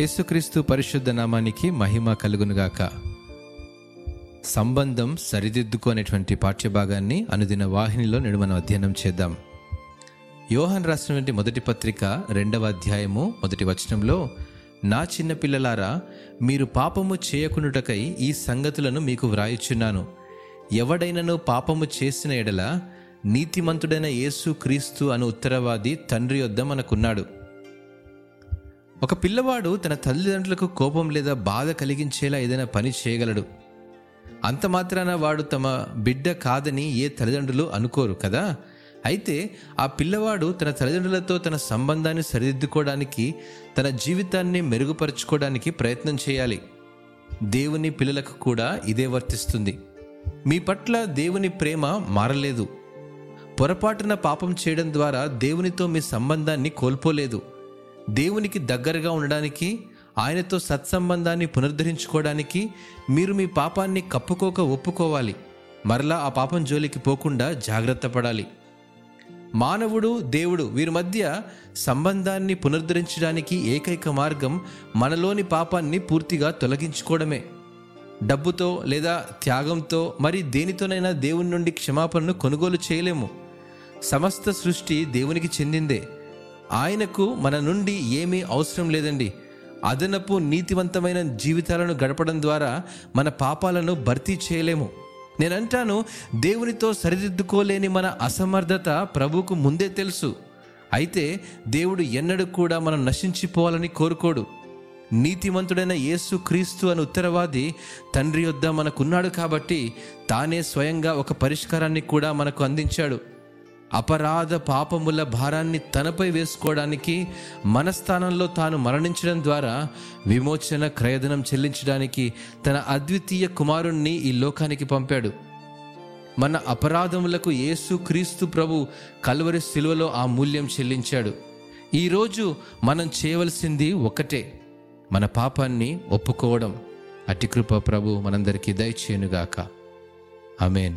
యేసుక్రీస్తు పరిశుద్ధ నామానికి మహిమ కలుగునుగాక. సంబంధం సరిదిద్దుకోనేటువంటి పాఠ్యభాగాన్ని అనుదిన వాహినిలో నేడు మనం అధ్యయనం చేద్దాం. యోహన్ రాసినటువంటి మొదటి పత్రిక రెండవ అధ్యాయము మొదటి వచనంలో నా చిన్న పిల్లలారా మీరు పాపము చేయకుండుటకై ఈ సంగతులను మీకు వ్రాయుచున్నాను. ఎవడైనను పాపము చేసిన ఎడల నీతిమంతుడైన యేసు క్రీస్తు అను ఉత్తరవాది తండ్రి యొద్ద మనకున్నాడు. ఒక పిల్లవాడు తన తల్లిదండ్రులకు కోపం లేదా బాధ కలిగించేలా ఏదైనా పని చేయగలడు. అంత మాత్రాన వాడు తమ బిడ్డ కాదని ఏ తల్లిదండ్రులు అనుకోరు కదా? అయితే ఆ పిల్లవాడు తన తల్లిదండ్రులతో తన సంబంధాన్ని సరిదిద్దుకోవడానికి తన జీవితాన్ని మెరుగుపరుచుకోవడానికి ప్రయత్నం చేయాలి. దేవుని పిల్లలకు కూడా ఇదే వర్తిస్తుంది. మీ పట్ల దేవుని ప్రేమ మారలేదు. పొరపాటున పాపం చేయడం ద్వారా దేవునితో మీ సంబంధాన్ని కోల్పోలేదు. దేవునికి దగ్గరగా ఉండడానికి ఆయనతో సత్సంబంధాన్ని పునరుద్ధరించుకోవడానికి మీరు మీ పాపాన్ని కప్పుకోక ఒప్పుకోవాలి. మరలా ఆ పాపం జోలికి పోకుండా జాగ్రత్త పడాలి. మానవుడు దేవుడు వీరి మధ్య సంబంధాన్ని పునరుద్ధరించడానికి ఏకైక మార్గం మనలోని పాపాన్ని పూర్తిగా తొలగించుకోవడమే. డబ్బుతో లేదా త్యాగంతో మరి దేనితోనైనా దేవుని నుండి క్షమాపణను కొనుగోలు చేయలేము. సమస్త సృష్టి దేవునికి చెందిందే. ఆయనకు మన నుండి ఏమీ అవసరం లేదండి. అదనపు నీతివంతమైన జీవితాలను గడపడం ద్వారా మన పాపాలను భర్తీ చేయలేము. నేనంటాను దేవునితో సరిదిద్దుకోలేని మన అసమర్థత ప్రభువుకు ముందే తెలుసు. అయితే దేవుడు ఎన్నడూ కూడా మనం నశించిపోవాలని కోరుకోడు. నీతిమంతుడైన యేసు క్రీస్తు అని ఉత్తరవాది తండ్రి యొద్ద మనకున్నాడు కాబట్టి తానే స్వయంగా ఒక పరిష్కారాన్ని కూడా మనకు అందించాడు. అపరాధ పాపముల భారాన్ని తనపై వేసుకోవడానికి మన స్థానంలో తాను మరణించడం ద్వారా విమోచన క్రయధనం చెల్లించడానికి తన అద్వితీయ కుమారుణ్ణి ఈ లోకానికి పంపాడు. మన అపరాధములకు యేసు క్రీస్తు ప్రభు కల్వరి శిలువలో ఆ మూల్యం చెల్లించాడు. ఈరోజు మనం చేయవలసింది ఒకటే మన పాపాన్ని ఒప్పుకోవడం. అటికృప ప్రభు మనందరికీ దయచేయునుగాక. అమేన్